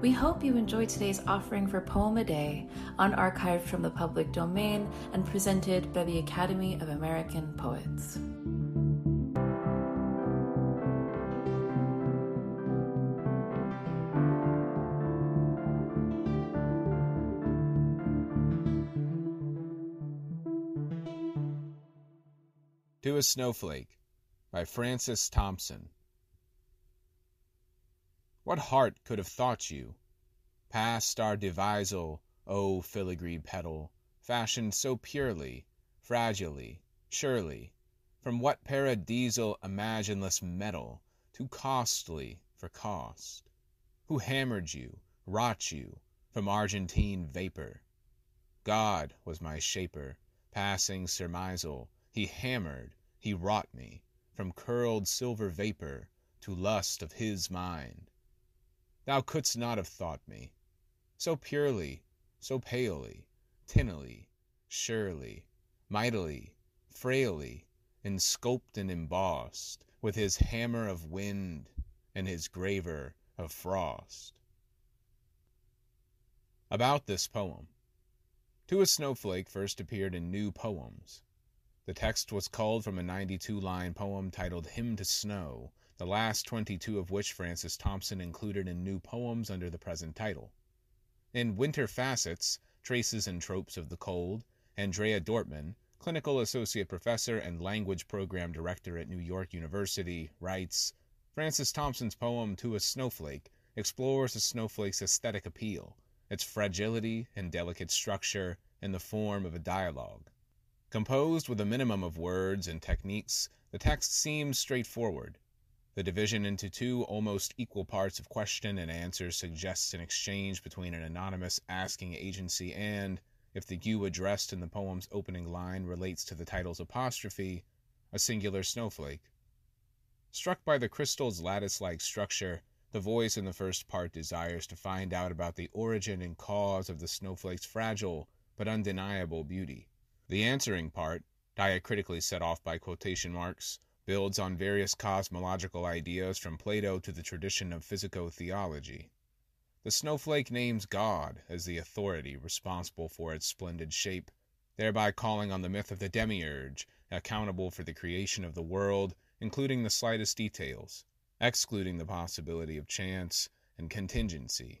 We hope you enjoyed today's offering for Poem a Day, unarchived from the public domain and presented by the Academy of American Poets. To a Snowflake by Francis Thompson. What heart could have thought you, past our devisal, O filigree petal, fashioned so purely, fragilely, surely, from what paradisal imagineless metal, too costly for cost? Who hammered you, wrought you, from Argentine vapor? God was my shaper, passing surmisal, he hammered, he wrought me, from curled silver vapor to lust of his mind. Thou couldst not have thought me so purely, so palely, tinnily, surely, mightily, frailly, ensculped and embossed, with his hammer of wind and his graver of frost. About this poem. To a Snowflake first appeared in New Poems, the text was culled from a 92 line poem titled Hymn to Snow, the last 22 of which Francis Thompson included in New Poems under the present title. In Winter Facets Traces and Tropes of the Cold, Andrea Dortmann, clinical associate professor and language program director at New York University, writes Francis Thompson's poem To a Snowflake explores a snowflake's aesthetic appeal, its fragility and delicate structure in the form of a dialogue. Composed with a minimum of words and techniques, the text seems straightforward. The division into two almost equal parts of question and answer suggests an exchange between an anonymous asking agency and, if the you addressed in the poem's opening line relates to the title's apostrophe, a singular snowflake. Struck by the crystal's lattice like structure, the voice in the first part desires to find out about the origin and cause of the snowflake's fragile but undeniable beauty. The answering part, diacritically set off by quotation marks, builds on various cosmological ideas from Plato to the tradition of physico theology. The snowflake names God as the authority responsible for its splendid shape, thereby calling on the myth of the demiurge, accountable for the creation of the world, including the slightest details, excluding the possibility of chance and contingency.